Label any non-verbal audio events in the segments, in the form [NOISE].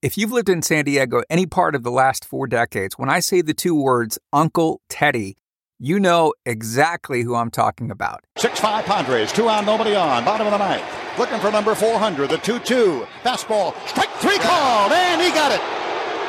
If you've lived in San Diego any part of the last four decades, when I say the two words Uncle Teddy, you know exactly who I'm talking about. 6 5 Padres, two on, nobody on. Bottom of the ninth. Looking for number 400, the 2 2. Fastball, strike three called, and he got it.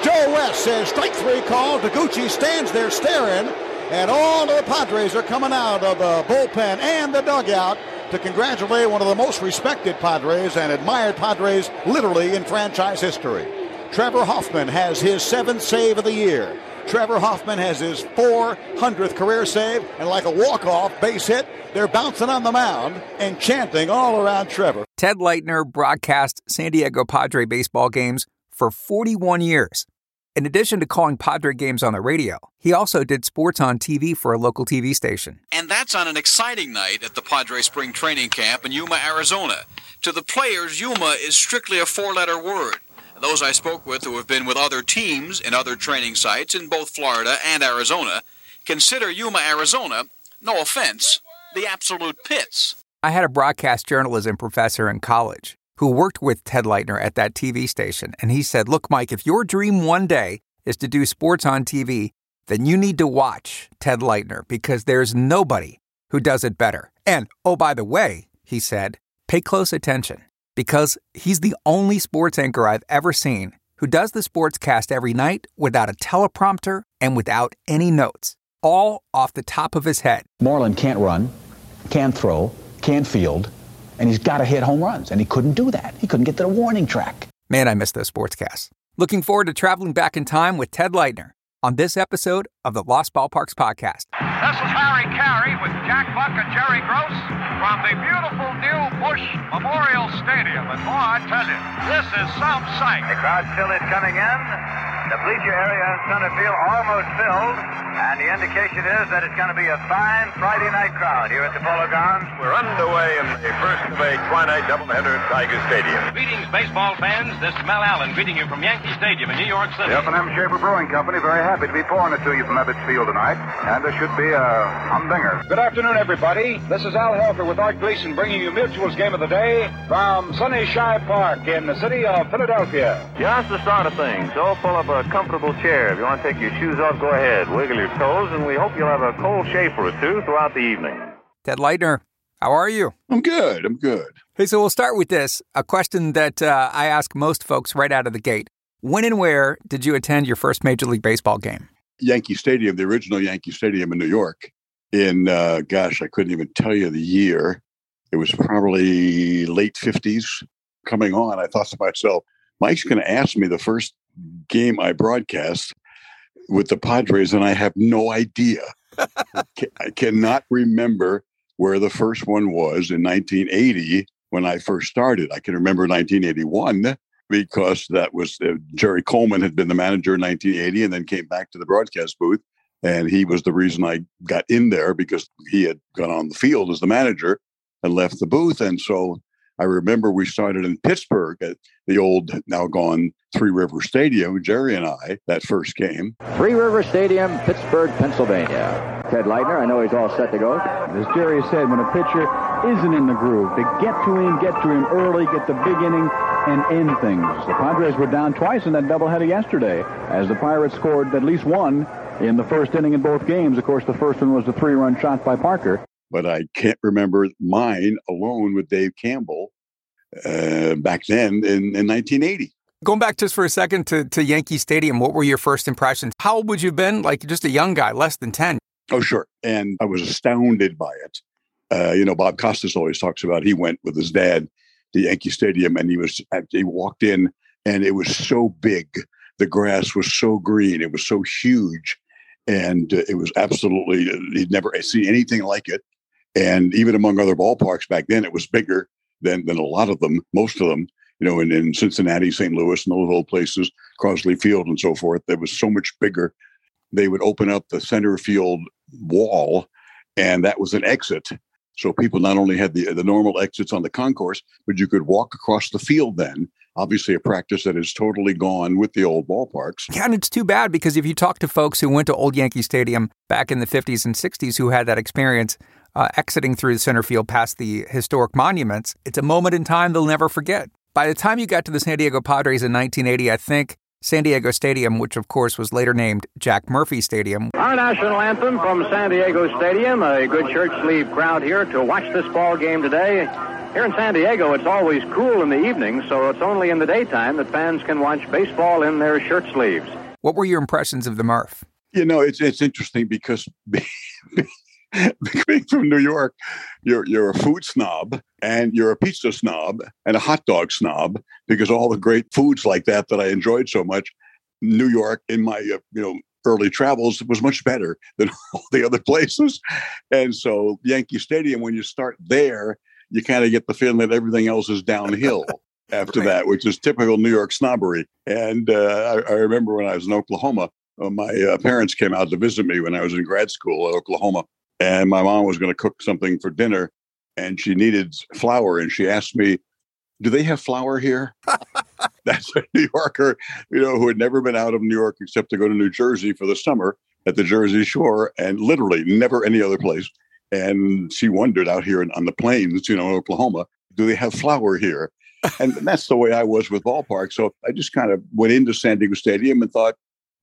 Joe West says strike three called. Taguchi stands there staring, and all the Padres are coming out of the bullpen and the dugout to congratulate one of the most respected Padres and admired Padres literally in franchise history. Trevor Hoffman has his seventh save of the year. Trevor Hoffman has his 400th career save, and like a walk-off base hit, they're bouncing on the mound and chanting all around Trevor. Ted Leitner broadcast San Diego Padre baseball games for 41 years. In addition to calling Padre games on the radio, he also did sports on TV for a local TV station. And that's on an exciting night at the Padre Spring Training Camp in Yuma, Arizona. To the players, Yuma is strictly a four letter word. Those I spoke with who have been with other teams in other training sites in both Florida and Arizona consider Yuma, Arizona, no offense, the absolute pits. I had a broadcast journalism professor in college who worked with Ted Leitner at that TV station, and he said, Look, Mike, if your dream one day is to do sports on TV, then you need to watch Ted Leitner because there's nobody who does it better. And, oh, by the way, he said, pay close attention because he's the only sports anchor I've ever seen who does the sports cast every night without a teleprompter and without any notes, all off the top of his head. Moreland can't run, can't throw, can't field, and he's got to hit home runs, and he couldn't do that. He couldn't get to the warning track. Man, I miss those sports casts. Looking forward to traveling back in time with Ted Leitner on this episode of the Lost Ballparks podcast. This is Harry Caray with Jack Buck and Jerry Gross from the beautiful new Bush Memorial Stadium. And boy, I tell you, this is some sight. The crowd still is coming in. The bleacher area in center field almost filled, and the indication is that it's going to be a fine Friday night crowd here at the Polo Grounds. We're underway in the first of a twilight doubleheader at Tiger Stadium. Greetings, baseball fans. This is Mel Allen greeting you from Yankee Stadium in New York City. The F&M Schaefer Brewing Company very happy to be pouring it to you from Ebbets Field tonight, and there should be a humdinger. Good afternoon, everybody. This is Al Helfer with Art Gleason bringing you Mutual's Game of the Day from Sunny Shibe Park in the city of Philadelphia. Just the start of things, so pull up a comfortable chair. If you want to take your shoes off, go ahead. Wiggle your toes, and we hope you'll have a cold Schaefer or two throughout the evening. Ted Leitner, how are you? I'm good. I'm good. Hey, so we'll start with this a question that uh, I ask most folks right out of the gate. When and where did you attend your first Major League Baseball game? Yankee Stadium, the original Yankee Stadium in New York. In, uh, gosh, I couldn't even tell you the year. It was probably late 50s coming on. I thought to myself, Mike's going to ask me the first game I broadcast with the Padres, and I have no idea. I [LAUGHS] cannot remember where the first one was in 1980 when I first started. I can remember 1981 because that was uh, Jerry Coleman had been the manager in 1980 and then came back to the broadcast booth. And he was the reason I got in there because he had gone on the field as the manager and left the booth. And so I remember we started in Pittsburgh at the old, now gone Three River Stadium, Jerry and I, that first game. Three River Stadium, Pittsburgh, Pennsylvania. Ted Leitner, I know he's all set to go. As Jerry said, when a pitcher isn't in the groove, to get to him, get to him early, get the big inning, and end things. The Padres were down twice in that doubleheader yesterday, as the Pirates scored at least one in the first inning in both games. Of course, the first one was the three-run shot by Parker. But I can't remember mine alone with Dave Campbell uh, back then in, in 1980. Going back just for a second to, to Yankee Stadium, what were your first impressions? How old would you have been? Like just a young guy, less than 10. Oh, sure. And I was astounded by it. Uh, you know, Bob Costas always talks about he went with his dad to Yankee Stadium and he was he walked in and it was so big. The grass was so green. It was so huge. And uh, it was absolutely, he'd never seen anything like it. And even among other ballparks back then, it was bigger than, than a lot of them, most of them, you know, in, in Cincinnati, St. Louis, and those old places, Crosley Field and so forth. That was so much bigger. They would open up the center field wall, and that was an exit. So people not only had the, the normal exits on the concourse, but you could walk across the field then. Obviously, a practice that is totally gone with the old ballparks. Yeah, and it's too bad because if you talk to folks who went to Old Yankee Stadium back in the 50s and 60s who had that experience, uh, exiting through the center field past the historic monuments, it's a moment in time they'll never forget. By the time you got to the San Diego Padres in 1980, I think San Diego Stadium, which of course was later named Jack Murphy Stadium. Our national anthem from San Diego Stadium. A good shirt sleeve crowd here to watch this ball game today. Here in San Diego, it's always cool in the evening, so it's only in the daytime that fans can watch baseball in their shirt sleeves. What were your impressions of the Murph? You know, it's it's interesting because [LAUGHS] [LAUGHS] being from New York, you're you're a food snob and you're a pizza snob and a hot dog snob because all the great foods like that that I enjoyed so much, New York in my uh, you know early travels was much better [LAUGHS] than all the other places, and so Yankee Stadium when you start there, you kind of get the feeling that everything else is downhill. [LAUGHS] After right. that, which is typical New York snobbery. And uh, I, I, remember when I was in Oklahoma, uh, my uh, parents came out to visit me when I was in grad school at Oklahoma and my mom was going to cook something for dinner and she needed flour and she asked me do they have flour here? [LAUGHS] That's a new yorker you know who had never been out of new york except to go to new jersey for the summer at the jersey shore and literally never any other place. And she wondered out here on the plains you know oklahoma do they have flour here? [LAUGHS] And that's the way i was with ballpark. So i just kind of went into san diego stadium and thought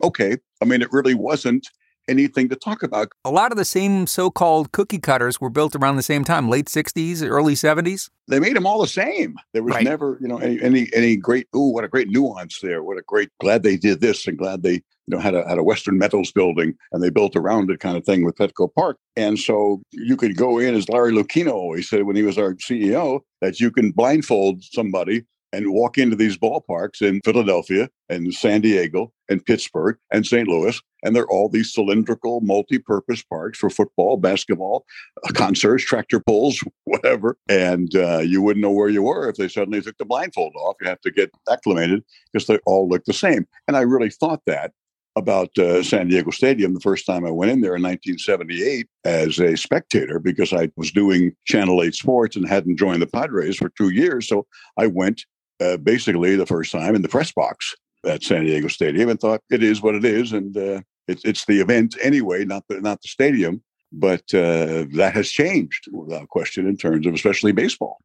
okay. I mean it really wasn't anything to talk about. A lot of the same so called cookie cutters were built around the same time, late 60s, early 70s. They made them all the same. There was right. never, you know, any, any, any great, ooh, what a great nuance there. What a great, glad they did this and glad they, you know, had a, had a Western Metals building and they built around it kind of thing with Petco Park. And so you could go in, as Larry Lucchino always said when he was our CEO, that you can blindfold somebody and walk into these ballparks in Philadelphia and San Diego and Pittsburgh and St. Louis. And they're all these cylindrical, multi purpose parks for football, basketball, uh, concerts, tractor pulls, [LAUGHS] whatever. And uh, you wouldn't know where you were if they suddenly took the blindfold off. You have to get acclimated because they all look the same. And I really thought that about uh, San Diego Stadium the first time I went in there in 1978 as a spectator because I was doing Channel 8 Sports and hadn't joined the Padres for two years. So I went uh, basically the first time in the press box at San Diego Stadium and thought it is what it is, and uh, it's it's the event anyway, not the not the stadium. But uh, that has changed without question in terms of especially baseball.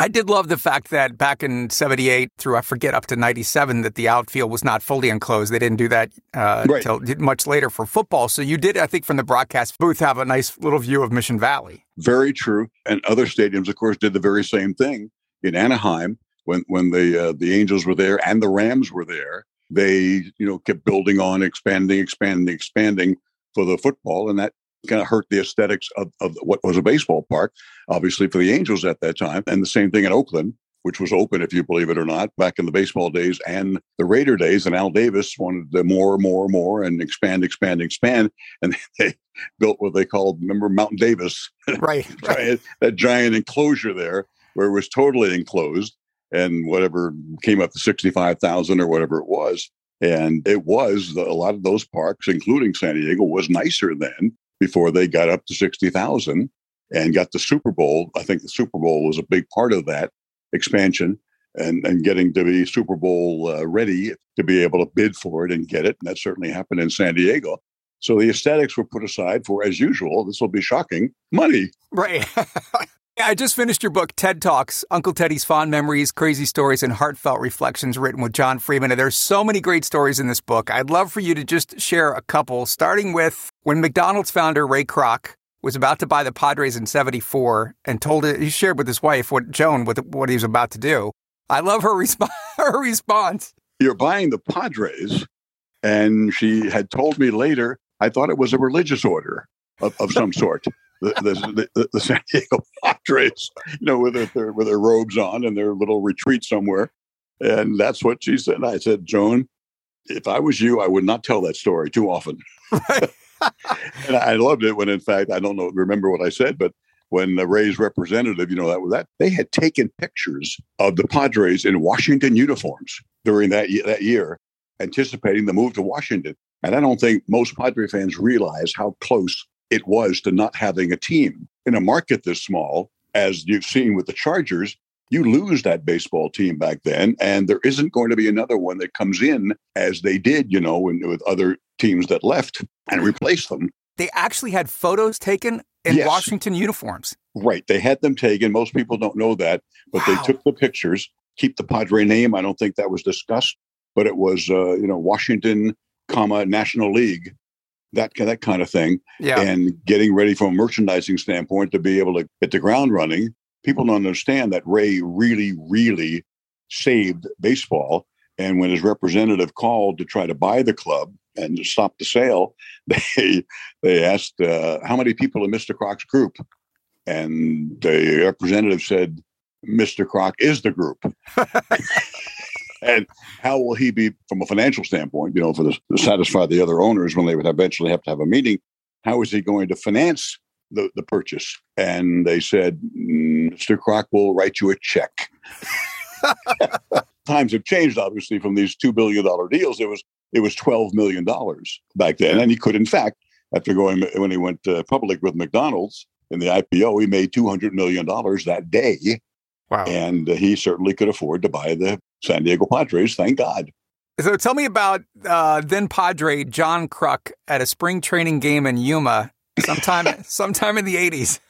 I did love the fact that back in 78 through, I forget, up to 97, that the outfield was not fully enclosed. They didn't do that uh, right. until much later for football. So you did, I think, from the broadcast booth, have a nice little view of Mission Valley. Very true. And other stadiums, of course, did the very same thing. In Anaheim, when when the uh, the Angels were there and the Rams were there, they you know kept building on, expanding, expanding, expanding for the football, and that kind of hurt the aesthetics of, of what was a baseball park, obviously for the Angels at that time. And the same thing in Oakland, which was open, if you believe it or not, back in the baseball days and the Raider days. And Al Davis wanted to more, more, more, and expand, expand, expand. And [LAUGHS] they built what they called, remember Mountain Davis, [LAUGHS] right? right. that giant enclosure there where it was totally enclosed and whatever came up to 65,000 or whatever it was. And it was a lot of those parks, including San Diego, was nicer then before they got up to 60,000 and got the Super Bowl. I think the Super Bowl was a big part of that expansion and, and getting to be Super Bowl uh, ready to be able to bid for it and get it. And that certainly happened in San Diego. So the aesthetics were put aside for, as usual, this will be shocking, money. Right. [LAUGHS] I just finished your book, TED Talks Uncle Teddy's Fond Memories, Crazy Stories, and Heartfelt Reflections, written with John Freeman. And there's so many great stories in this book. I'd love for you to just share a couple, starting with when McDonald's founder Ray Kroc was about to buy the Padres in 74 and told it, he shared with his wife, what Joan, what, what he was about to do. I love her, resp- [LAUGHS] her response. You're buying the Padres. And she had told me later, I thought it was a religious order of, of some sort the, the, the, the, San Diego [LAUGHS] Padres, you know, with their, with their robes on and their little retreat somewhere. And that's what she said. I said, Joan, if I was you, I would not tell that story too often. [LAUGHS] and I loved it when, in fact, I don't know, remember what I said, but when the Rays representative, you know, that was that they had taken pictures of the Padres in Washington uniforms during that that year, anticipating the move to Washington. And I don't think most Padre fans realize how close it was to not having a team. In a market this small, as you've seen with the Chargers, you lose that baseball team back then, and there isn't going to be another one that comes in as they did, you know, with other teams that left and replace them. They actually had photos taken in yes. Washington uniforms. Right. They had them taken. Most people don't know that, but wow. they took the pictures keep the Padre name. I don't think that was discussed, but it was, uh, you know, Washington, comma, National League, that, that kind of thing. Yeah. And getting ready from a merchandising standpoint to be able to hit the ground running. People don't understand that Ray really, really saved baseball. And when his representative called to try to buy the club and stop the sale, [LAUGHS] they they asked uh, how many people in Mr. Kroc's group, and the representative said, "Mr. Kroc is the group." [LAUGHS] and how will he be from a financial standpoint? You know, for the, to satisfy the other owners when they would eventually have to have a meeting. How is he going to finance the, the purchase? And they said, Mr. Kroc will write you a check. [LAUGHS] Times have changed, obviously, from these two billion dollar deals. It was it was twelve million dollars back then, and he could, in fact, after going when he went uh, public with McDonald's in the IPO, he made two hundred million dollars that day. Wow! And he certainly could afford to buy the San Diego Padres. Thank God. So tell me about uh, then Padre John Kruk at a spring training game in Yuma sometime [LAUGHS] sometime in the eighties.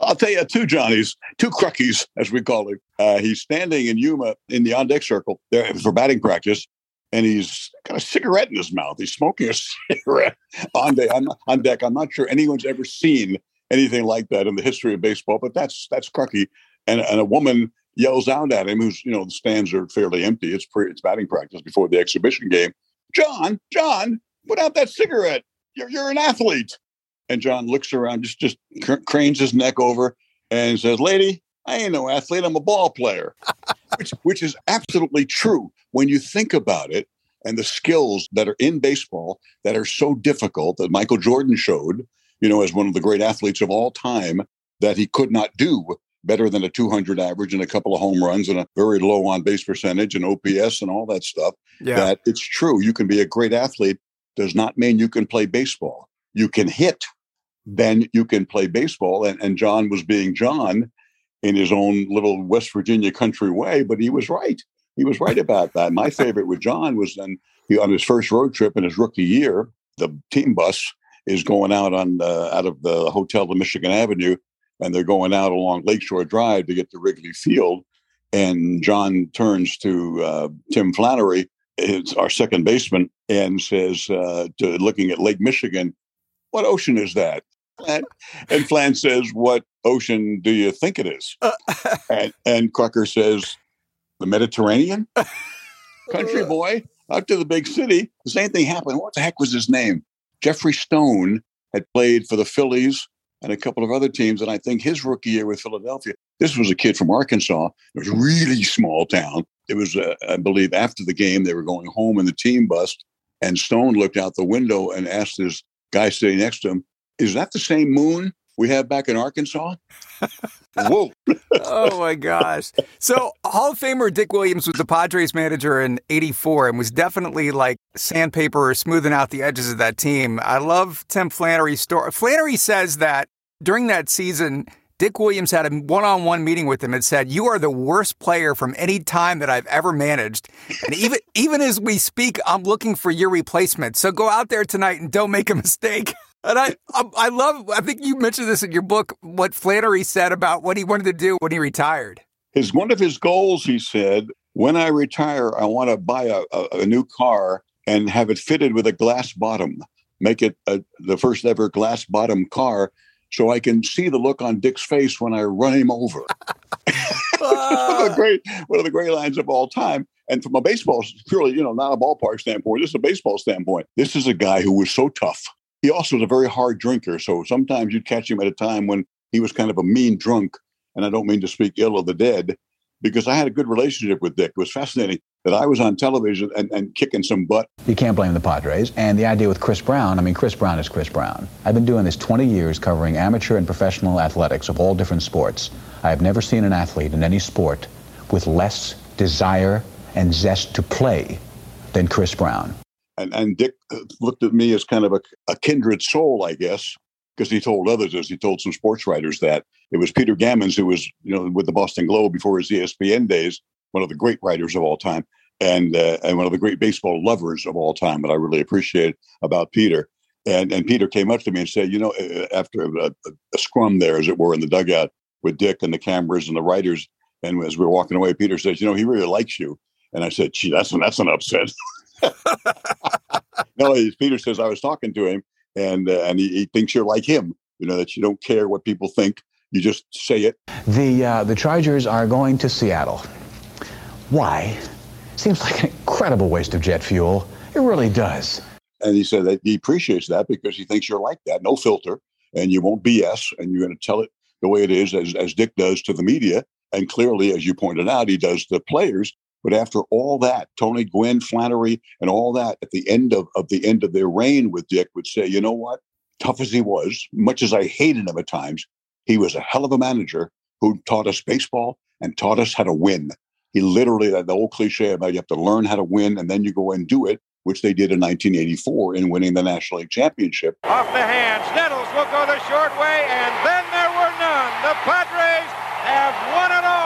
I'll tell you two Johnnies, two Krukies, as we call it. Uh, he's standing in Yuma in the on deck circle there for batting practice, and he's got a cigarette in his mouth. He's smoking a [LAUGHS] cigarette on deck. I'm, on deck. I'm not sure anyone's ever seen anything like that in the history of baseball, but that's that's Krukie. And, and a woman yells out at him, who's you know the stands are fairly empty. It's pre, it's batting practice before the exhibition game. John, John, put out that cigarette. You're you're an athlete. And John looks around, just just cr- cranes his neck over, and says, "Lady, I ain't no athlete. I'm a ball player," [LAUGHS] which which is absolutely true when you think about it. And the skills that are in baseball that are so difficult that Michael Jordan showed, you know, as one of the great athletes of all time, that he could not do better than a 200 average and a couple of home runs and a very low on base percentage and OPS and all that stuff. Yeah. That it's true. You can be a great athlete does not mean you can play baseball. You can hit, then you can play baseball. And, and John was being John in his own little West Virginia country way, but he was right. He was right about that. My [LAUGHS] favorite with John was then he, on his first road trip in his rookie year, the team bus is going out on uh, out of the hotel to Michigan Avenue, and they're going out along Lakeshore Drive to get to Wrigley Field. And John turns to uh, Tim Flannery, his, our second baseman, and says, uh, to, looking at Lake Michigan, "What ocean is that?" And, Flan says, "What ocean do you think it is?" [LAUGHS] and, and Crocker says, "The Mediterranean." [LAUGHS] Country boy, out to the big city. The same thing happened. What the heck was his name? Jeffrey Stone had played for the Phillies and a couple of other teams. And I think his rookie year with Philadelphia, this was a kid from Arkansas. It was a really small town. It was, uh, I believe, after the game, they were going home in the team bus. And Stone looked out the window and asked his guy sitting next to him, Is that the same moon we have back in Arkansas? [LAUGHS] Whoa. oh my gosh. So Hall of Famer Dick Williams was the Padres manager in 84 and was definitely like sandpaper or smoothing out the edges of that team. I love Tim Flannery's story. Flannery says that during that season, Dick Williams had a one-on-one meeting with him and said, "You are the worst player from any time that I've ever managed, and even [LAUGHS] even as we speak, I'm looking for your replacement. So go out there tonight and don't make a mistake." [LAUGHS] And I, I, I love. I think you mentioned this in your book. What Flannery said about what he wanted to do when he retired. His one of his goals, he said, when I retire, I want to buy a, a, a new car and have it fitted with a glass bottom. Make it a, the first ever glass bottom car, so I can see the look on Dick's face when I run him over. [LAUGHS] one, of the ah. great, one of the great lines of all time. And from a baseball, purely, you know, not a ballpark standpoint, this is a baseball standpoint. This is a guy who was so tough. He also was a very hard drinker. So sometimes you'd catch him at a time when he was kind of a mean drunk. And I don't mean to speak ill of the dead, because I had a good relationship with Dick. It was fascinating that I was on television and, and kicking some butt. You can't blame the Padres. And the idea with Chris Brown, I mean, Chris Brown is Chris Brown. I've been doing this 20 years covering amateur and professional athletics of all different sports. I have never seen an athlete in any sport with less desire and zest to play than Chris Brown. And, and Dick uh, looked at me as kind of a, a kindred soul, I guess, because he told others, as he told some sports writers, that it was Peter Gammons who was, you know, with the Boston Globe before his ESPN days, one of the great writers of all time, and uh, and one of the great baseball lovers of all time. That I really appreciate about Peter. And and Peter came up to me and said, you know, after a, a scrum there, as it were, in the dugout with Dick and the cameras and the writers, And as we were walking away, Peter says, "You know, he really likes you." And I said, "Gee, that's an that's an upset." [LAUGHS] [LAUGHS] no, Peter says I was talking to him, and uh, and he, he, thinks you're like him. You know that you don't care what people think; you just say it. The uh, the Chargers are going to Seattle. Why? Seems like an incredible waste of jet fuel. It really does. And he said that he appreciates that because he thinks you're like that, no filter, and you won't BS, and you're going to tell it the way it is, as, as Dick does to the media. And clearly, as you pointed out, he does to players. But after all that, Tony Gwynn, Flannery, and all that, at the end of, of the end of their reign with Dick, would say, you know what? Tough as he was, much as I hated him at times, he was a hell of a manager who taught us baseball and taught us how to win. He literally, the old cliche about you have to learn how to win and then you go and do it, which they did in 1984 in winning the National League Championship. Off the hands, Nettles will go the short way, and then there were none. The Padres have won it all.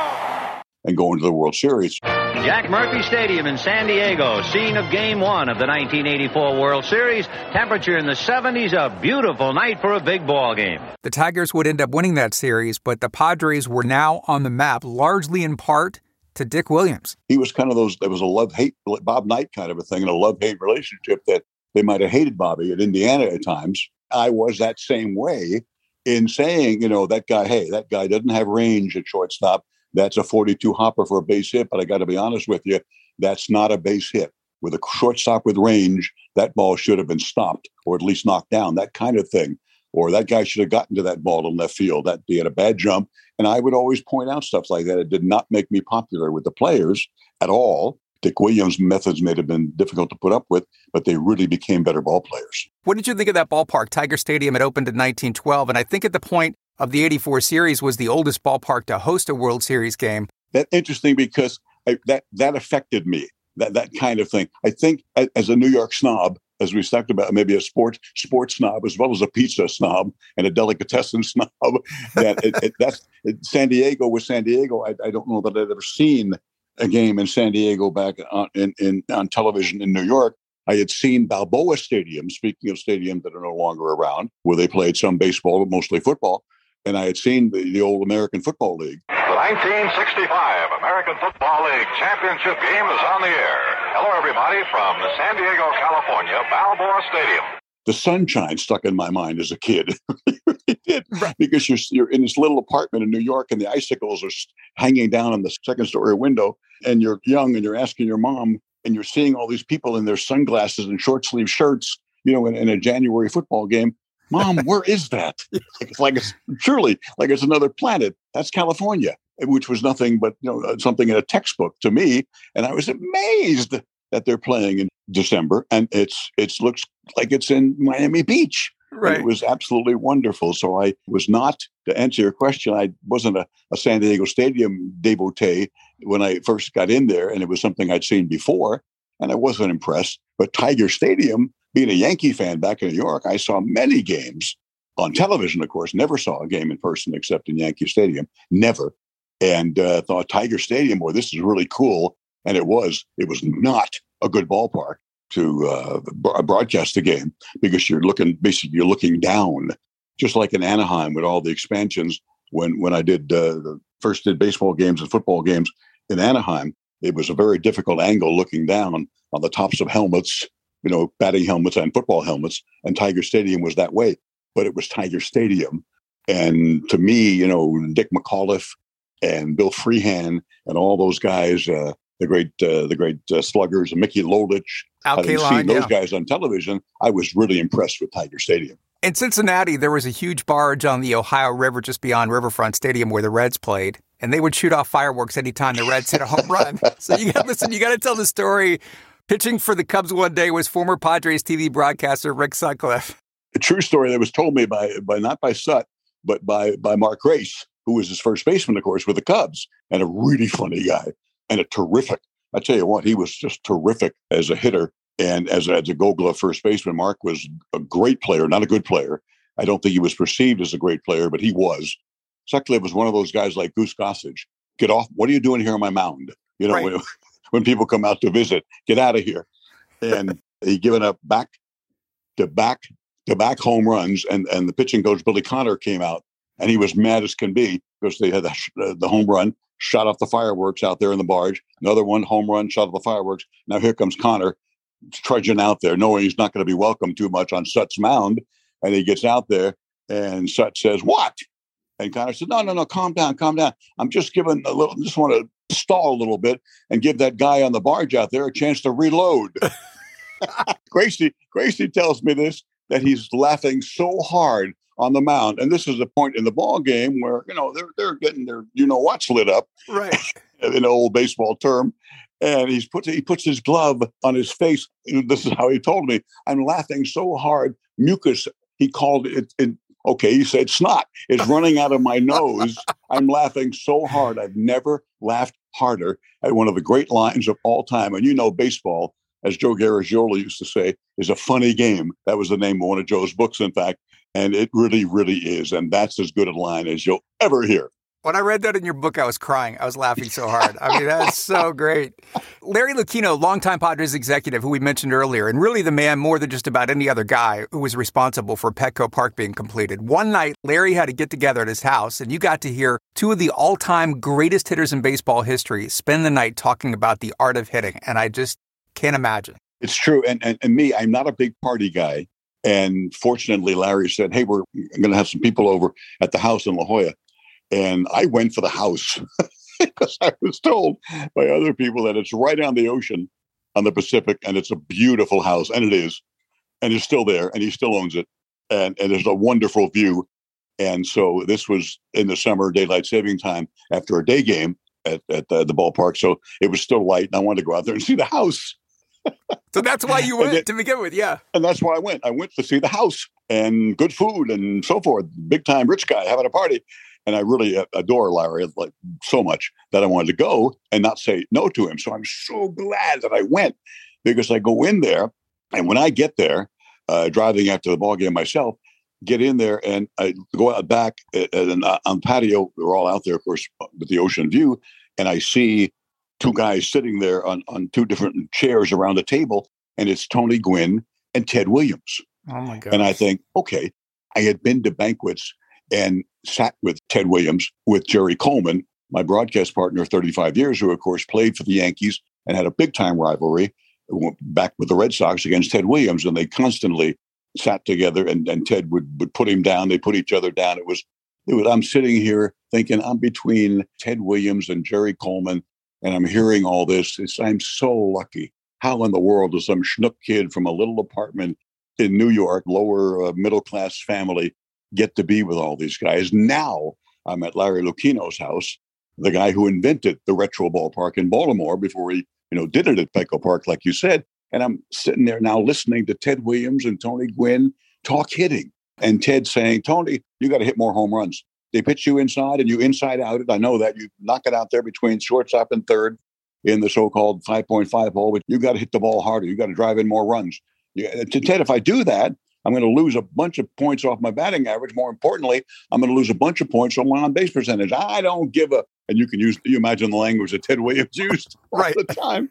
And going to the World Series. Jack Murphy Stadium in San Diego, scene of game one of the 1984 World Series. Temperature in the 70s, a beautiful night for a big ball game. The Tigers would end up winning that series, but the Padres were now on the map, largely in part to Dick Williams. He was kind of those, there was a love hate, Bob Knight kind of a thing, and a love hate relationship that they might have hated Bobby at Indiana at times. I was that same way in saying, you know, that guy, hey, that guy doesn't have range at shortstop. That's a 42 hopper for a base hit. But I got to be honest with you, that's not a base hit. With a shortstop with range, that ball should have been stopped or at least knocked down, that kind of thing. Or that guy should have gotten to that ball in left field. That he had a bad jump. And I would always point out stuff like that. It did not make me popular with the players at all. Dick Williams' methods may have been difficult to put up with, but they really became better ball players. What did you think of that ballpark? Tiger Stadium had opened in 1912, and I think at the point of the 84 series was the oldest ballpark to host a World Series game. That's interesting because I, that that affected me. That that kind of thing. I think as a New York snob, as we talked about, maybe a sports sports snob as well as a pizza snob and a delicatessen [LAUGHS] snob. That it, it, that's it, San Diego was San Diego. I, I, don't know that I'd ever seen a game in San Diego back on, in, in, on television in New York. I had seen Balboa Stadium, speaking of stadiums that are no longer around, where they played some baseball, but mostly football. And I had seen the, the old American Football League. The 1965 American Football League championship game is on the air. Hello, everybody, from the San Diego, California, Balboa Stadium. The sunshine stuck in my mind as a kid. [LAUGHS] it did because you're you're in this little apartment in New York, and the icicles are hanging down on the second story window, and you're young, and you're asking your mom, and you're seeing all these people in their sunglasses and short sleeve shirts, you know, in, in a January football game. Mom, where is that? [LAUGHS] It's like it's surely like it's another planet. That's California, which was nothing but you know uh, something in a textbook to me, and I was amazed that they're playing in December, and it's it looks like it's in Miami Beach. Right. And it was absolutely wonderful. So I was not, to answer your question, I wasn't a, a, San Diego Stadium devotee when I first got in there, and it was something I'd seen before, and I wasn't impressed. But Tiger Stadium, being a Yankee fan back in New York, I saw many games on television, of course, never saw a game in person except in Yankee Stadium, never. And uh, thought Tiger Stadium, boy, this is really cool. And it was. It was not a good ballpark to uh, broadcast the game because you're looking basically you're looking down, just like in Anaheim with all the expansions. When when I did uh, the first did baseball games and football games in Anaheim, it was a very difficult angle looking down on the tops of helmets, you know, batting helmets and football helmets. And Tiger Stadium was that way, but it was Tiger Stadium. And to me, you know, Dick McAuliffe and Bill Freehan and all those guys, uh, the great uh, the great uh, sluggers, Mickey Lolich. Al Having seen those yeah. guys on television, I was really impressed with Tiger Stadium. In Cincinnati, there was a huge barge on the Ohio River just beyond Riverfront Stadium where the Reds played, and they would shoot off fireworks anytime the Reds hit a home run. So you got listen, you got to tell the story. Pitching for the Cubs one day was former Padres TV broadcaster Rick Sutcliffe. A true story that was told me by by not by Sut, but by by Mark Grace, who was his first baseman, of course, with the Cubs, and a really funny guy and a terrific. I tell you what, he was just terrific as a hitter and as a, as a Gold Glove first baseman. Mark was a great player, not a good player. I don't think he was perceived as a great player, but he was. Sutcliffe was one of those guys like Goose Gossage. Get off! What are you doing here on my mound? You know, Right. when, [LAUGHS] when people come out to visit, get out of here. And he given up back to back to back home runs, and and the pitching coach Billy Connor came out, and he was mad as can be because they had the, uh, the home run shot off the fireworks out there in the barge. Another one, home run, shot off the fireworks. Now here comes Connor trudging out there, knowing he's not going to be welcome too much on Sut's mound. And he gets out there, and Sut says, "What?" And Connor says, "No, no, no, calm down, calm down. I'm just giving a little, just want to stall a little bit and give that guy on the barge out there a chance to reload." [LAUGHS] Gracie, Gracie tells me this that he's laughing so hard on the mound, and this is a point in the ball game where you know they're they're getting their you know what's lit up, right? [LAUGHS] in an old baseball term, and he's put he puts his glove on his face. This is how he told me. I'm laughing so hard, mucus. He called it. it okay, he said snot is [LAUGHS] running out of my nose. I'm laughing so hard. I've never laughed harder at one of the great lines of all time. And you know, baseball, as Joe Garagiola used to say, is a funny game. That was the name of one of Joe's books, in fact. And it really, really is. And that's as good a line as you'll ever hear. When I read that in your book, I was crying. I was laughing so hard. I mean, that's so [LAUGHS] great. Larry Lucchino, longtime Padres executive, who we mentioned earlier, and really the man more than just about any other guy who was responsible for Petco Park being completed. One night, Larry had to get together at his house, and you got to hear two of the all time greatest hitters in baseball history spend the night talking about the art of hitting. And I just can't imagine. It's true. And, and, and me, I'm not a big party guy. And fortunately, Larry said, Hey, we're going to have some people over at the house in La Jolla. And I went for the house [LAUGHS] because I was told by other people that it's right on the ocean on the Pacific and it's a beautiful house. And it is. And it's still there and he still owns it. And, and there's a wonderful view. And so this was in the summer daylight saving time after a day game at, at the, the ballpark. So it was still light and I wanted to go out there and see the house. so that's why you [LAUGHS] went then, to begin with, yeah. And that's why I went. I went to see the house and good food and so forth. Big time rich guy having a party and I really adore Larry like so much that I wanted to go and not say no to him. So I'm so glad that I went because I go in there, and when I get there, uh, driving after the ball game myself, get in there and I go out back and uh, on patio. We're all out there, of course, with the ocean view, and I see two guys sitting there on on two different chairs around a table, and it's Tony Gwynn and Ted Williams. Oh my god! And I think, okay, I had been to banquets and sat with Ted Williams, with Jerry Coleman, my broadcast partner 35 years, who, of course, played for the Yankees and had a big time rivalry back with the Red Sox against Ted Williams. And they constantly sat together and, and Ted would, would put him down. They put each other down. It was, it was, I'm sitting here thinking I'm between Ted Williams and Jerry Coleman, and I'm hearing all this. It's, I'm so lucky. How in the world does some schnook kid from a little apartment in New York, lower uh, middle class family, get to be with all these guys. Now I'm at Larry Lucchino's house, the guy who invented the retro ballpark in Baltimore before he, you know, did it at Petco Park, like you said. And I'm sitting there now listening to Ted Williams and Tony Gwynn talk hitting. And Ted saying, Tony, you got to hit more home runs. They pitch you inside and you inside out it. I know that. You knock it out there between shortstop and third in the so-called 5.5 hole, but you got to hit the ball harder. You got to drive in more runs. Yeah, to Ted, if I do that, I'm going to lose a bunch of points off my batting average. More importantly, I'm going to lose a bunch of points on my on base percentage. I don't give a, and you can use, you imagine the language that Ted Williams [LAUGHS] used [LAUGHS] right. all the time,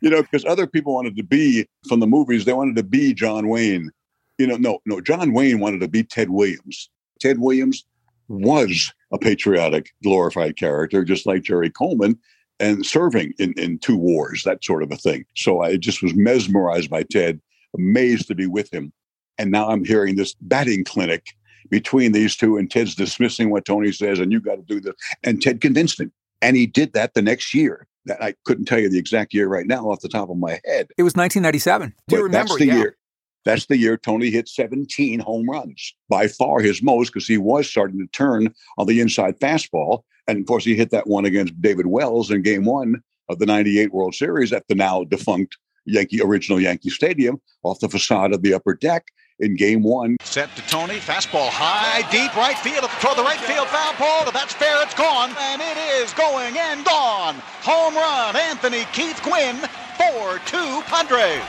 you know, because other people wanted to be from the movies, they wanted to be John Wayne. You know, no, no, John Wayne wanted to be Ted Williams. Ted Williams was a patriotic, glorified character, just like Jerry Coleman and serving in, in two wars, that sort of a thing. So I just was mesmerized by Ted, amazed to be with him. And now I'm hearing this batting clinic between these two, and Ted's dismissing what Tony says, and you got to do this. And Ted convinced him. And he did that the next year. That I couldn't tell you the exact year right now off the top of my head. It was 1997. Do you remember? That's the yeah. year. That's the year Tony hit 17 home runs, by far his most, because he was starting to turn on the inside fastball. And of course, he hit that one against David Wells in game one of the 98 World Series at the now defunct Yankee original Yankee Stadium off the facade of the upper deck in game one. Set to Tony, fastball high, deep right field toward the right field foul pole. That's fair, it's gone, and it is going and gone. Home run, Anthony Keith Gwynn, 4-2 Padres.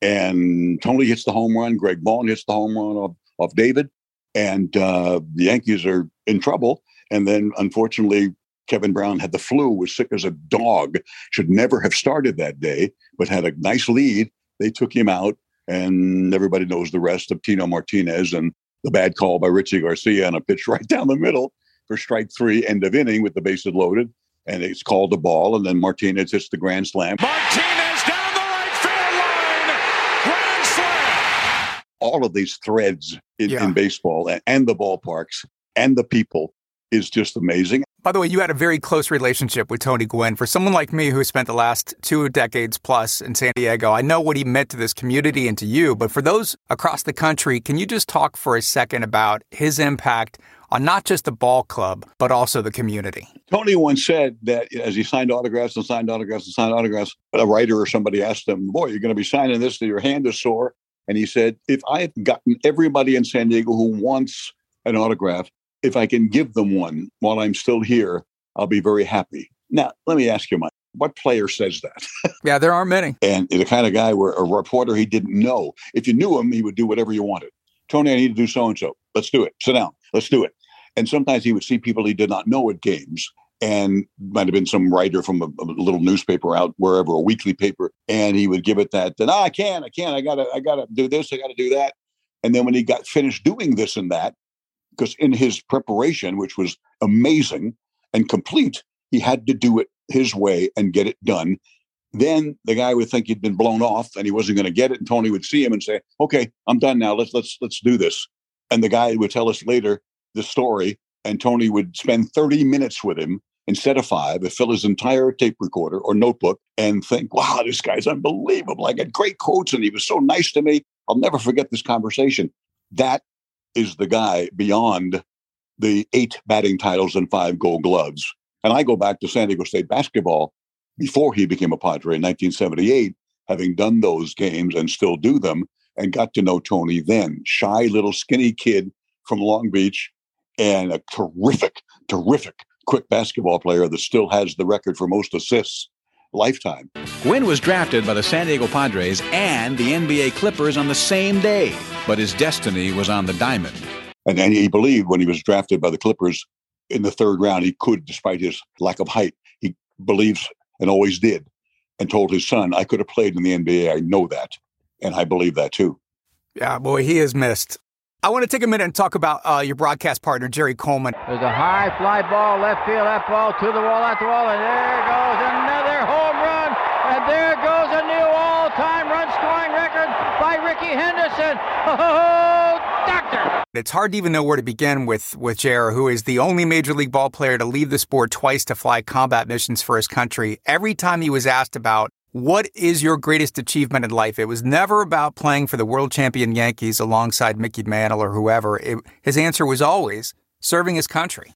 And Tony hits the home run. Greg Vaughn hits the home run off, off David. And uh, the Yankees are in trouble. And then, unfortunately, Kevin Brown had the flu, was sick as a dog, should never have started that day, but had a nice lead. They took him out, and everybody knows the rest of Tino Martinez and the bad call by Richie Garcia on a pitch [LAUGHS] right down the middle for strike three, end of inning with the bases loaded. and it's called a ball, and then Martinez hits the grand slam. Martinez down the right field line. Grand slam. All of these threads in, Yeah. in baseball and, and the ballparks and the people is just amazing. By the way, you had a very close relationship with Tony Gwynn. For someone like me who spent the last two decades plus in San Diego, I know what he meant to this community and to you. But for those across the country, can you just talk for a second about his impact on not just the ball club, but also the community? Tony once said that as he signed autographs and signed autographs and signed autographs, a writer or somebody asked him, Boy, you're going to be signing this, your hand is sore. And he said, If I've gotten everybody in San Diego who wants an autograph, if I can give them one while I'm still here, I'll be very happy. Now, let me ask you, Mike, what player says that? [LAUGHS] Yeah, there aren't many. and the kind of guy where a reporter he didn't know. If you knew him, he would do whatever you wanted. Tony, I need to do so and so. Let's do it. Sit down. Let's do it. And sometimes he would see people he did not know at games, and might have been some writer from a, a little newspaper out wherever, a weekly paper, and he would give it that. Then ah, I can't, I can't, I gotta, I gotta do this, I gotta do that. And then when he got finished doing this and that, because in his preparation, which was amazing and complete, he had to do it his way and get it done. Then the guy would think he'd been blown off and he wasn't going to get it, and Tony would see him and say, "Okay, I'm done now. Let's let's let's do this." And the guy would tell us later the story, and Tony would spend 30 minutes with him instead of five, fill his entire tape recorder or notebook, and think, "Wow, this guy's unbelievable! I got great quotes, and he was so nice to me. I'll never forget this conversation." That is the guy beyond the eight batting titles and five gold gloves. And I go back to San Diego State basketball before he became a Padre in 1978, having done those games and still do them, and got to know Tony then. Shy little skinny kid from Long Beach and a terrific, terrific quick basketball player that still has the record for most assists lifetime. Gwynn was drafted by the San Diego Padres and the NBA Clippers on the same day, but his destiny was on the diamond. And, and he believed when he was drafted by the Clippers in the third round, he could, despite his lack of height, he believes and always did, and told his son, I could have played in the NBA. I know that. And I believe that too. Yeah, boy, he is missed. I want to take a minute and talk about uh, your broadcast partner, Jerry Coleman. There's a high fly ball, left field, that ball to the wall, at the wall, and there goes another home run. And there goes a new all-time run scoring record by Rickey Henderson. Oh, doctor! It's hard to even know where to begin with with Jer, who is the only major league ball player to leave the sport twice to fly combat missions for his country. Every time he was asked about what is your greatest achievement in life, it was never about playing for the world champion Yankees alongside Mickey Mantle or whoever. It, his answer was always serving his country.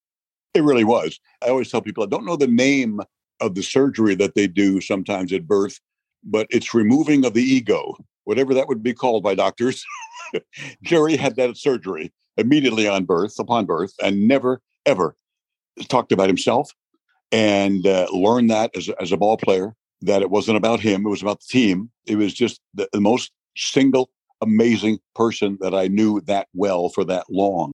It really was. I always tell people I don't know the name of the surgery that they do sometimes at birth, but it's removing of the ego, whatever that would be called by doctors. [LAUGHS] Jerry had that surgery immediately on birth, upon birth, and never, ever talked about himself and uh, learned that as, as a ball player that it wasn't about him, it was about the team. It was just the, the most single, amazing person that I knew that well for that long.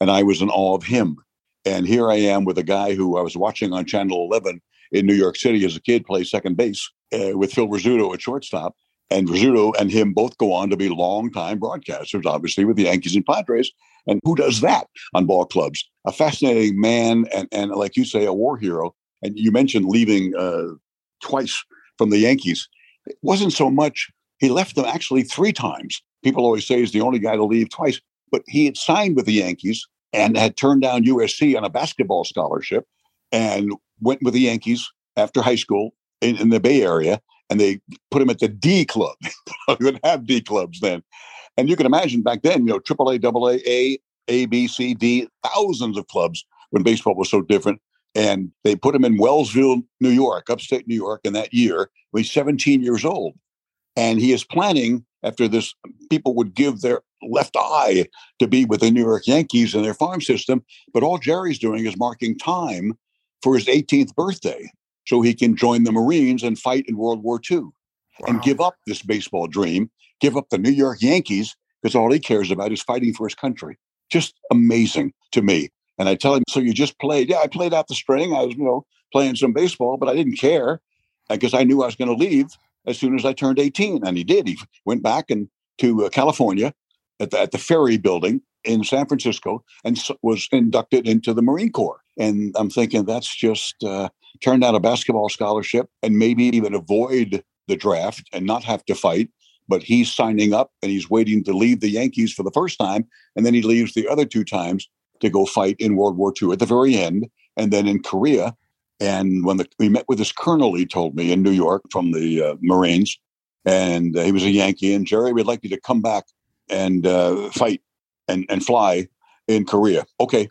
And I was in awe of him. And here I am with a guy who I was watching on Channel 11 in New York City as a kid play second base uh, with Phil Rizzuto at shortstop. And Rizzuto and him both go on to be longtime broadcasters, obviously, with the Yankees and Padres. And who does that on ball clubs? A fascinating man, and, and like you say, a war hero. And you mentioned leaving uh, twice from the Yankees. It wasn't so much, he left them actually three times. People always say he's the only guy to leave twice, but he had signed with the Yankees and had turned down USC on a basketball scholarship and went with the Yankees after high school in, in the Bay Area. And they put him at the D club. [LAUGHS] we didn't have D clubs then. And you can imagine back then, you know, AAA, AA, A, A, B, C, D, thousands of clubs when baseball was so different. And they put him in Wellsville, New York, upstate New York, in that year he's 17 years old. And he is planning after this, people would give their left eye to be with the New York Yankees and their farm system. But all Jerry's doing is marking time for his 18th birthday so he can join the Marines and fight in World War II and give up this baseball dream, give up the New York Yankees because all he cares about is fighting for his country. Just amazing to me. And I tell him, so you just played? Yeah, I played out the string. I was, you know, playing some baseball, but I didn't care because I knew I was going to leave as soon as I turned 18. And he did. He went back and to uh, California at the, at the Ferry Building in San Francisco and was inducted into the Marine Corps. And I'm thinking that's just uh, turn down a basketball scholarship and maybe even avoid the draft and not have to fight. But he's signing up and he's waiting to leave the Yankees for the first time. And then he leaves the other two times to go fight in World War II at the very end. And then in Korea. And when the, we met with this colonel, he told me in New York from the uh, Marines, and uh, he was a Yankee. And Jerry, we'd like you to come back and uh, fight and, and fly in Korea. Okay,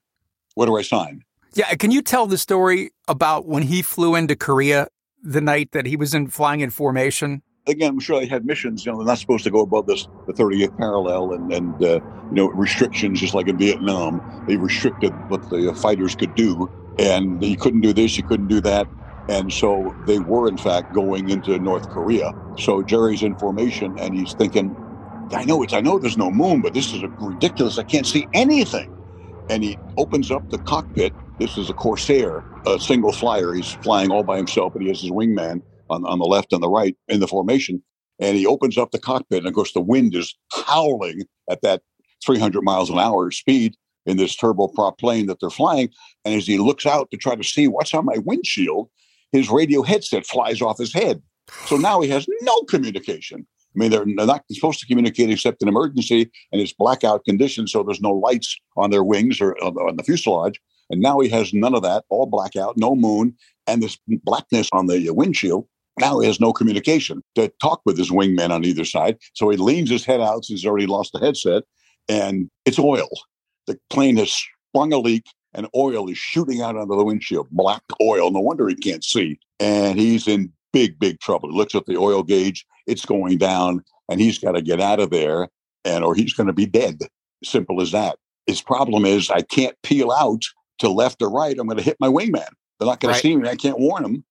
where do I sign? Yeah, can you tell the story about when he flew into Korea the night that he was in flying in formation? Again, I'm sure they had missions. You know, they're not supposed to go above this the 30th parallel and and uh, you know restrictions, just like in Vietnam. They restricted what the fighters could do, and you couldn't do this, you couldn't do that. And so they were, in fact, going into North Korea. So Jerry's in formation, and he's thinking, I know it's, I know there's no moon, but this is ridiculous. I can't see anything. And he opens up the cockpit. This is a Corsair, a single flyer. He's flying all by himself, but he has his wingman on, on the left and the right in the formation. And he opens up the cockpit, and of course, the wind is howling at that 300 miles an hour speed in this turboprop plane that they're flying. And as he looks out to try to see what's on my windshield, his radio headset flies off his head. So now he has no communication. I mean, they're not supposed to communicate except in emergency, and it's blackout conditions, so there's no lights on their wings or on the fuselage. And now he has none of that, all blackout, no moon, and this blackness on the uh, windshield. Now he has no communication to talk with his wingman on either side. So he leans his head out since he's already lost the headset, and it's oil. The plane has sprung a leak, and oil is shooting out onto the windshield. Black oil. No wonder he can't see. And he's in big, big trouble. He looks at the oil gauge it's going down and he's got to get out of there and or he's going to be dead simple as that his problem is i can't peel out to left or right i'm going to hit my wingman they're not going right. to see me i can't warn them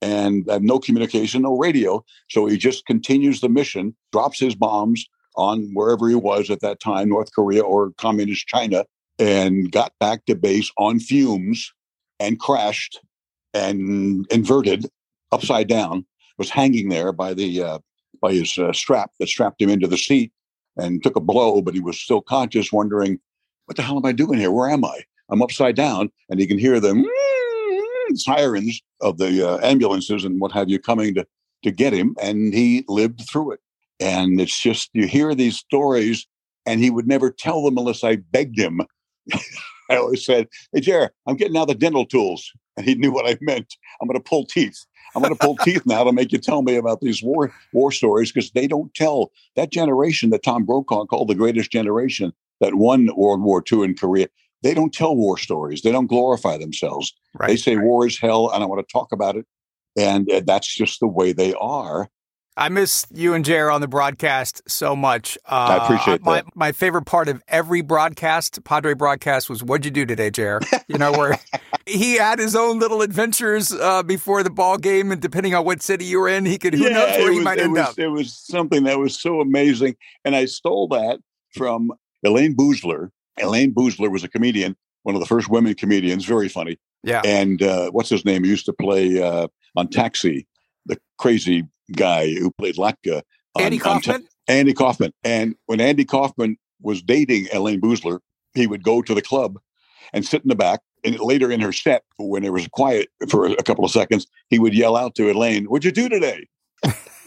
and i have no communication no radio so he just continues the mission drops his bombs on wherever he was at that time north korea or communist china and got back to base on fumes and crashed and inverted upside down was hanging there by the uh, by his uh, strap that strapped him into the seat and took a blow, but he was still conscious, wondering, what the hell am I doing here? Where am I? I'm upside down. And he can hear the sirens of the uh, ambulances and what have you coming to, to get him. And he lived through it. And it's just, you hear these stories, and he would never tell them unless I begged him. [LAUGHS] I always said, Hey, Jerry, I'm getting out the dental tools. And he knew what I meant. I'm going to pull teeth. I'm going to pull teeth now to make you tell me about these war war stories because they don't tell that generation that Tom Brokaw called the greatest generation that won World War II in Korea. They don't tell war stories. They don't glorify themselves. Right. They say war is hell, and I want to talk about it. And uh, that's just the way they are. I miss you and Jer on the broadcast so much. Uh, I appreciate my, that. My favorite part of every broadcast, Padre broadcast, was "What'd you do today, Jer?" You know, where [LAUGHS] he had his own little adventures uh, before the ball game, and depending on what city you were in, he could who yeah, knows where was, he might end was, up. It was something that was so amazing, and I stole that from Elayne Boosler. Elayne Boosler was a comedian, one of the first women comedians, very funny. Yeah. And uh, what's his name? He used to play uh, on Taxi, the crazy guy who played Latka. Andy Kaufman? Andy Kaufman. And when Andy Kaufman was dating Elayne Boosler, he would go to the club and sit in the back. And later in her set, when it was quiet for a couple of seconds, he would yell out to Elayne, What'd you do today?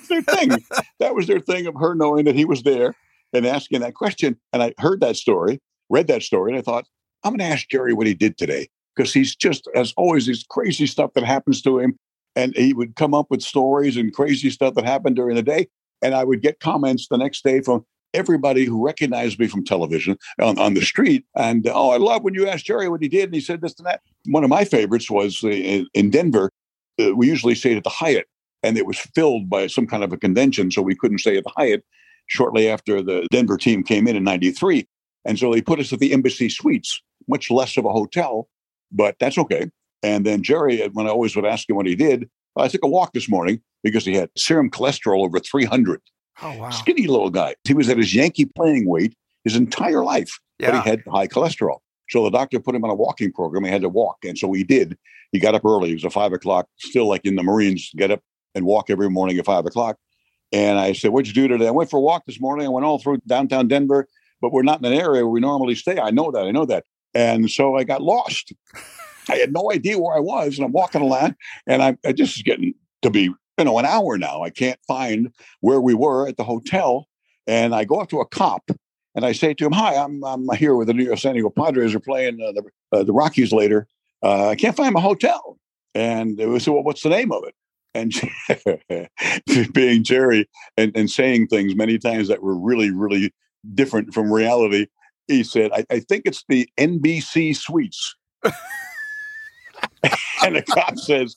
their thing. [LAUGHS] that was their thing of her knowing that he was there and asking that question. And I heard that story, read that story, and I thought, I'm going to ask Jerry what he did today because he's just, as always, these crazy stuff that happens to him and he would come up with stories and crazy stuff that happened during the day. And I would get comments the next day from everybody who recognized me from television on, on the street. And oh, I love when you asked Jerry what he did, and he said this and that. One of my favorites was in, in Denver. Uh, we usually stayed at the Hyatt, and it was filled by some kind of a convention, so we couldn't stay at the Hyatt. Shortly after the Denver team came in in '93, and so they put us at the Embassy Suites, much less of a hotel, but that's okay. And then Jerry, when I always would ask him what he did, I took a walk this morning because he had serum cholesterol over 300. Oh, wow. Skinny little guy. He was at his Yankee playing weight his entire life, yeah. but he had high cholesterol. So the doctor put him on a walking program. He had to walk. And so he did. He got up early. It was a five o'clock, still like in the Marines, get up and walk every morning at five o'clock. And I said, What'd you do today? I went for a walk this morning. I went all through downtown Denver, but we're not in an area where we normally stay. I know that. I know that. And so I got lost. [LAUGHS] I had no idea where I was, and I'm walking along, and I'm I just getting to be you know an hour now. I can't find where we were at the hotel, and I go up to a cop and I say to him, "Hi, I'm I'm here with the New York San Diego Padres. Are playing uh, the uh, the Rockies later. Uh, I can't find my hotel." And they said, "Well, what's the name of it?" And [LAUGHS] being Jerry and, and saying things many times that were really really different from reality, he said, "I, I think it's the NBC Suites." [LAUGHS] and the cop says,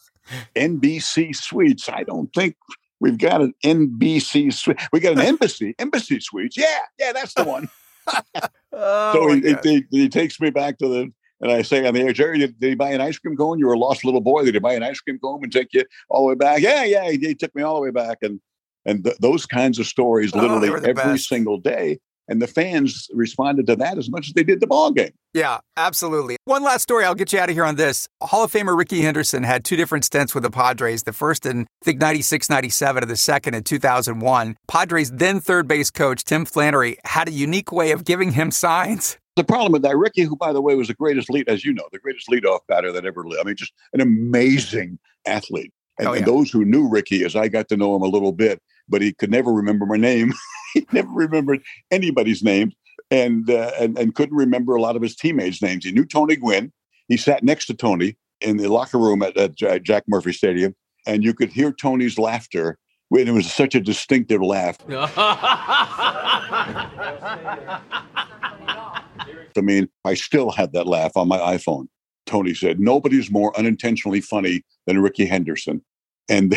"NBC Suites. I don't think We've got an NBC suite. We got an embassy, embassy suites. Yeah, yeah, that's the one. [LAUGHS] oh, so he, he, he, takes me back to the, and I say on the air, Jerry, did, did, he buy an ice cream cone? You were a lost little boy. Did he buy an ice cream cone and take you all the way back? Yeah, yeah, he, he took me all the way back. And and th- those kinds of stories, Oh, literally the every best. single day. And the fans responded to that as much as they did the ball game. Yeah, absolutely. One last story. I'll get you out of here on this. Hall of Famer Rickey Henderson had two different stints with the Padres. The first in, I think, 96, 97, and the second in 2001. Padres then third base coach Tim Flannery had a unique way of giving him signs. The problem with that, Rickey, who, by the way, was the greatest lead, as you know, the greatest leadoff batter that ever lived. I mean, just an amazing athlete. And, Oh, and those who knew Rickey, as I got to know him a little bit, but he could never remember my name. [LAUGHS] he [LAUGHS] never remembered anybody's name and, uh, and and couldn't remember a lot of his teammates' names. He knew Tony Gwynn. He sat next to Tony in the locker room at, at Jack Murphy Stadium, and you could hear Tony's laughter. It was such a distinctive laugh. [LAUGHS] I mean, I still have that laugh on my iPhone. Tony said, "Nobody's more unintentionally funny than Rickey Henderson," and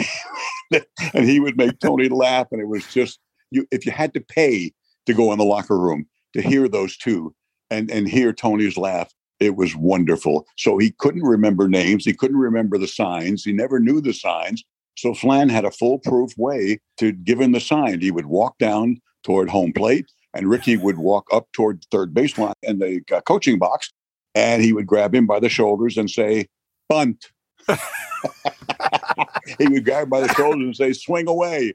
[LAUGHS] and he would make Tony laugh, and it was just you. If you had to pay to go in the locker room to hear those two and and hear Tony's laugh, it was wonderful. So he couldn't remember names, he couldn't remember the signs, he never knew the signs. So Flan had a foolproof way to give him the sign. He would walk down toward home plate, and Rickey would walk up toward third baseline and the uh, coaching box, and he would grab him by the shoulders and say, "Bunt." [LAUGHS] he would grab him by the shoulders and say, "Swing away."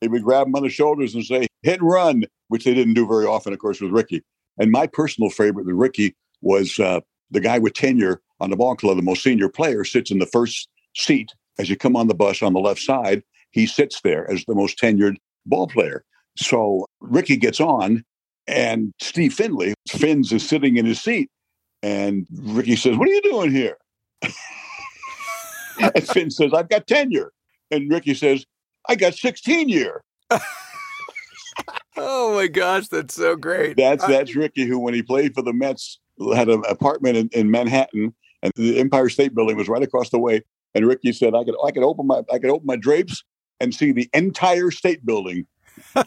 He would grab him on the shoulders and say, "Hit and run," which they didn't do very often, of course, with Rickey. And my personal favorite with Rickey was uh, the guy with tenure on the ball club. The most senior player sits in the first seat as you come on the bus on the left side. He sits there as the most tenured ball player. So Rickey gets on, and Steve Finley, Finns is sitting in his seat, and Rickey says, "What are you doing here?" [LAUGHS] and Finn says, "I've got tenure," and Rickey says, "I got 16 year." [LAUGHS] Oh my gosh, that's so great. That's that's Rickey, who when he played for the Mets had an apartment in, in Manhattan, and the Empire State Building was right across the way. And Rickey said, "I could I could open my I could open my drapes and see the entire State Building." [LAUGHS] Uh,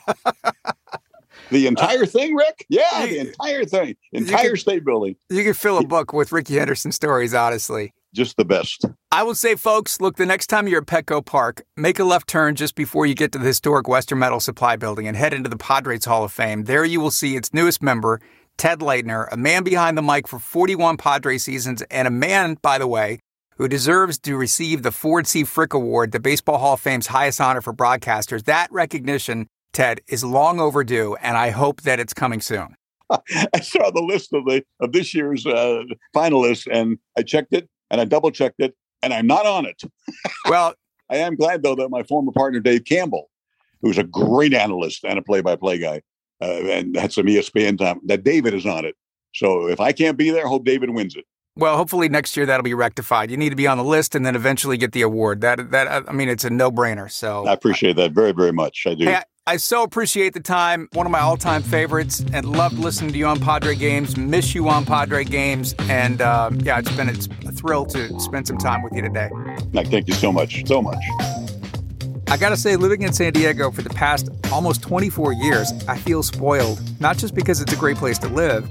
the entire thing, Rick? Yeah, the entire thing, entire State Building. You could fill a book with Rickey Henderson stories, honestly. Just the best. I will say, folks, look, the next time you're at Petco Park, make a left turn just before you get to the historic Western Metal Supply Building and head into the Padres Hall of Fame. There you will see its newest member, Ted Leitner, a man behind the mic for 41 Padre seasons, and a man, by the way, who deserves to receive the Ford C. Frick Award, the Baseball Hall of Fame's highest honor for broadcasters. That recognition, Ted, is long overdue, and I hope that it's coming soon. [LAUGHS] I saw the list of the of this year's uh, finalists, and I checked it, and I double checked it, and I'm not on it. well, [LAUGHS] I am glad though that my former partner Dave Campbell, who's a great analyst and a play-by-play guy, uh, and had some ESPN time, that David is on it. So if I can't be there, I hope David wins it. Well, hopefully next year that'll be rectified. You need to be on the list and then eventually get the award. That that I mean, it's a no-brainer. So I appreciate that very, very much. I do. Hey, I, I so appreciate the time. One of my all-time favorites, and loved listening to you on Padre games. Miss you on Padre games, and uh, yeah, it's been it's a thrill to spend some time with you today. Mike, thank you so much, so much. I gotta say, living in San Diego for the past almost 24 years, I feel spoiled. Not just because it's a great place to live,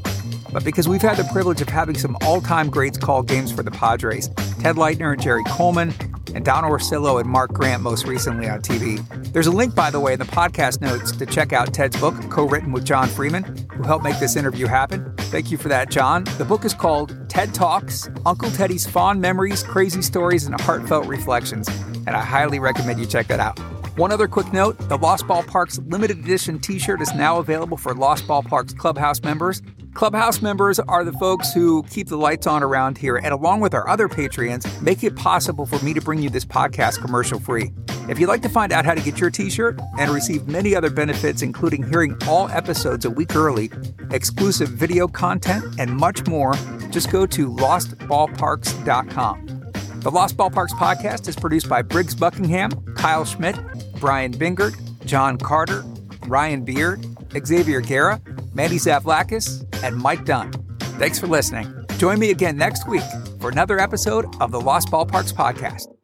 but because we've had the privilege of having some all-time greats call games for the Padres. Ted Leitner and Jerry Coleman, and Don Orsillo and Mark Grant most recently on TV. There's a link, by the way, in the podcast notes to check out Ted's book, co-written with John Freeman, who helped make this interview happen. Thank you for that, John. The book is called Ted Talks, Uncle Teddy's Fond Memories, Crazy Stories, and Heartfelt Reflections, and I highly recommend you check that out. One other quick note the Lost Ballparks limited edition t shirt is now available for Lost Ballparks Clubhouse members. Clubhouse members are the folks who keep the lights on around here, and along with our other Patreons, make it possible for me to bring you this podcast commercial free. If you'd like to find out how to get your t shirt and receive many other benefits, including hearing all episodes a week early, exclusive video content, and much more, just go to lostballparks.com. The Lost Ballparks podcast is produced by Briggs Buckingham, Kyle Schmidt, Brian Bingert, John Carter, Ryan Beard, Xavier Guerra, Mandy Zavlakis, and Mike Dunn. Thanks for listening. Join me again next week for another episode of the Lost Ballparks podcast.